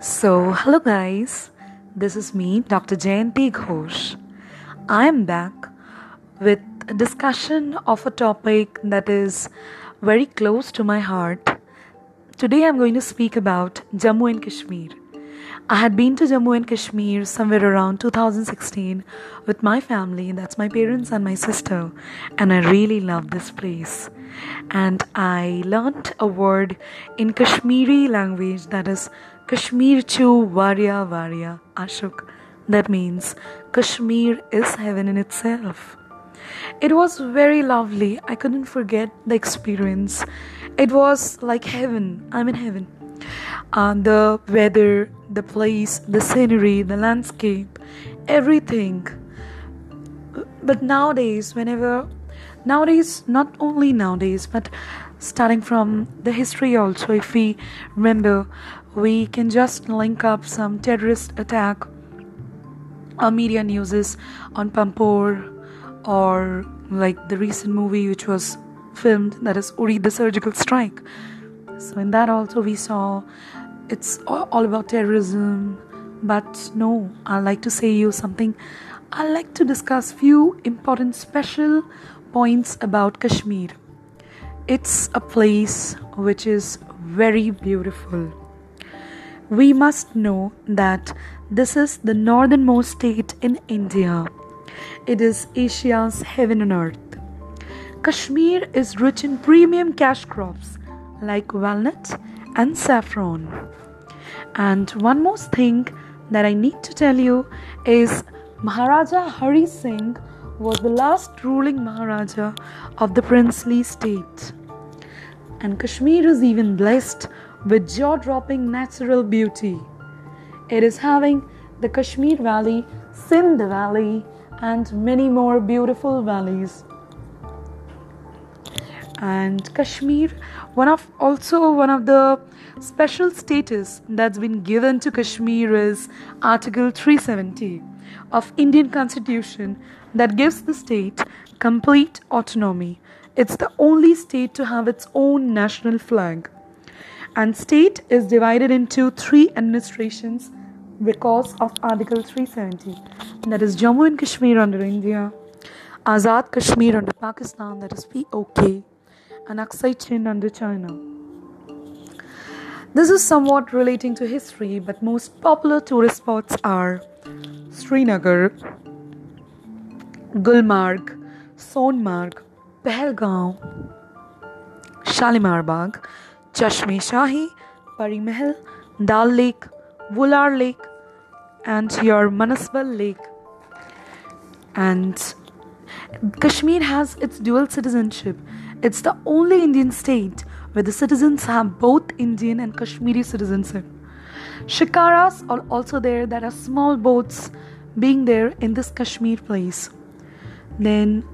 So, hello guys, this is me, Dr. Jayanti Ghosh. I am back with a discussion of a topic that is very close to my heart. Today I'm going to speak about Jammu and Kashmir. I had been to Jammu and Kashmir somewhere around 2016 with my family, that's my parents and my sister, and I really loved this place. And I learnt a word in Kashmiri language that is Kashmir Chu Varya Varya Ashuk. That means Kashmir is heaven in itself. It was very lovely. I couldn't forget the experience. It was like heaven. I'm in heaven uh, the weather, the place, the scenery, the landscape, everything. But nowadays, whenever, nowadays, not only nowadays, but starting from the history also, if we remember, we can just link up some terrorist attack or media newses on Pampore or like the recent movie which was filmed that is Uri the surgical strike so, in that also, we saw it's all about terrorism. But no, I like to say you something. I like to discuss few important special points about Kashmir. It's a place which is very beautiful. We must know that this is the northernmost state in India. It is Asia's heaven on earth. Kashmir is rich in premium cash crops like walnut and saffron. And one more thing that I need to tell you is Maharaja Hari Singh was the last ruling Maharaja of the princely state. And Kashmir is even blessed with jaw dropping natural beauty. It is having the Kashmir Valley, Sindh Valley, and many more beautiful valleys and Kashmir one of also one of the special status that's been given to Kashmir is article 370 of Indian constitution that gives the state complete autonomy. It's the only state to have its own national flag. And state is divided into three administrations because of article 370 that is Jammu and Kashmir under India Azad Kashmir under Pakistan that is POK and Aksai Chin under China. This is somewhat relating to history, but most popular tourist spots are Srinagar, Gulmarg, Sonmarg, Pahalgam, Shalimar Bagh, Chashme Shahi, Pari Mahal, Dal Lake, Wular Lake, and your Manasbal Lake. And Kashmir has its dual citizenship it's the only Indian state where the citizens have both Indian and Kashmiri citizenship. Shikaras are also there, there are small boats being there in this Kashmir place. Then,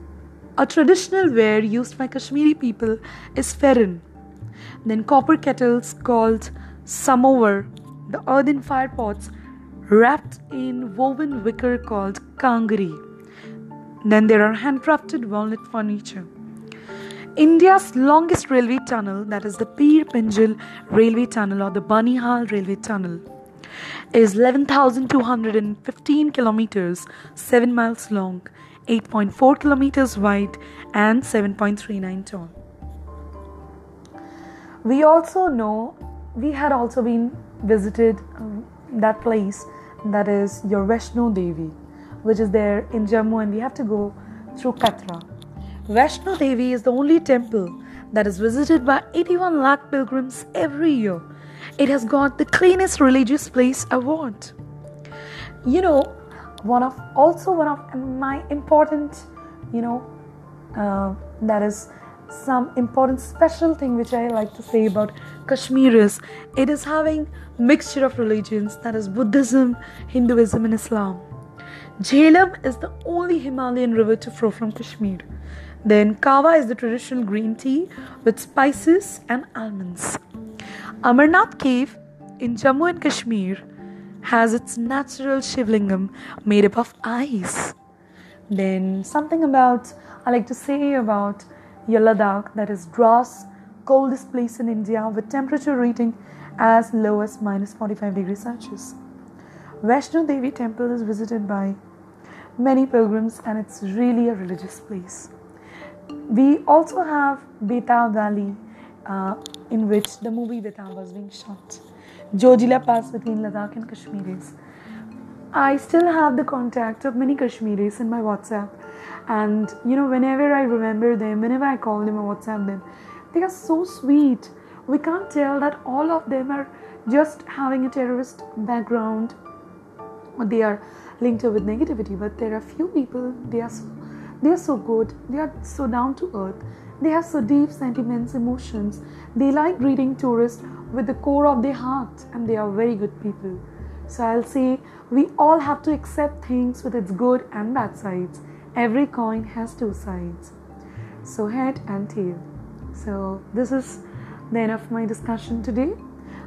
a traditional wear used by Kashmiri people is feran. Then, copper kettles called samovar, the earthen fire pots wrapped in woven wicker called kangri. Then, there are handcrafted walnut furniture. India's longest railway tunnel, that is the Pir Panjal Railway Tunnel or the Banihal Railway Tunnel, is 11,215 kilometers, 7 miles long, 8.4 kilometers wide, and 7.39 tall. We also know we had also been visited um, that place that is your Vaishno Devi, which is there in Jammu, and we have to go through Katra. Vaishno Devi is the only temple that is visited by 81 lakh pilgrims every year. It has got the cleanest religious place award. You know, one of also one of my important, you know, uh, that is some important special thing which I like to say about Kashmir is it is having mixture of religions that is Buddhism, Hinduism, and Islam. Jhelum is the only Himalayan river to flow from Kashmir. Then kahwa is the traditional green tea with spices and almonds. Amarnath cave in Jammu and Kashmir has its natural shivlingam made up of ice. Then something about I like to say about your Ladakh that is Dras, coldest place in India with temperature reading as low as minus 45 degrees Celsius. Vaishno Devi temple is visited by many pilgrims and it's really a religious place. We also have Betab Valley, uh, in which the movie Betab was being shot. Zojila Pass between Ladakh and Kashmir is. I still have the contact of many Kashmiris in my WhatsApp, and you know, whenever I remember them, whenever I call them or WhatsApp them, they are so sweet. We can't tell that all of them are just having a terrorist background or they are linked with negativity, but there are few people, they are so, they are so good, they are so down to earth, they have so deep sentiments, emotions, they like greeting tourists with the core of their heart, and they are very good people. So I'll say we all have to accept things with its good and bad sides. Every coin has two sides. So head and tail. So this is the end of my discussion today.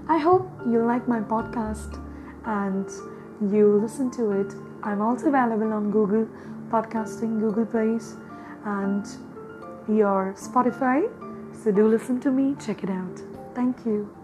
I hope you like my podcast and you listen to it. I'm also available on Google Podcasting, Google Plays, and your Spotify. So do listen to me, check it out. Thank you.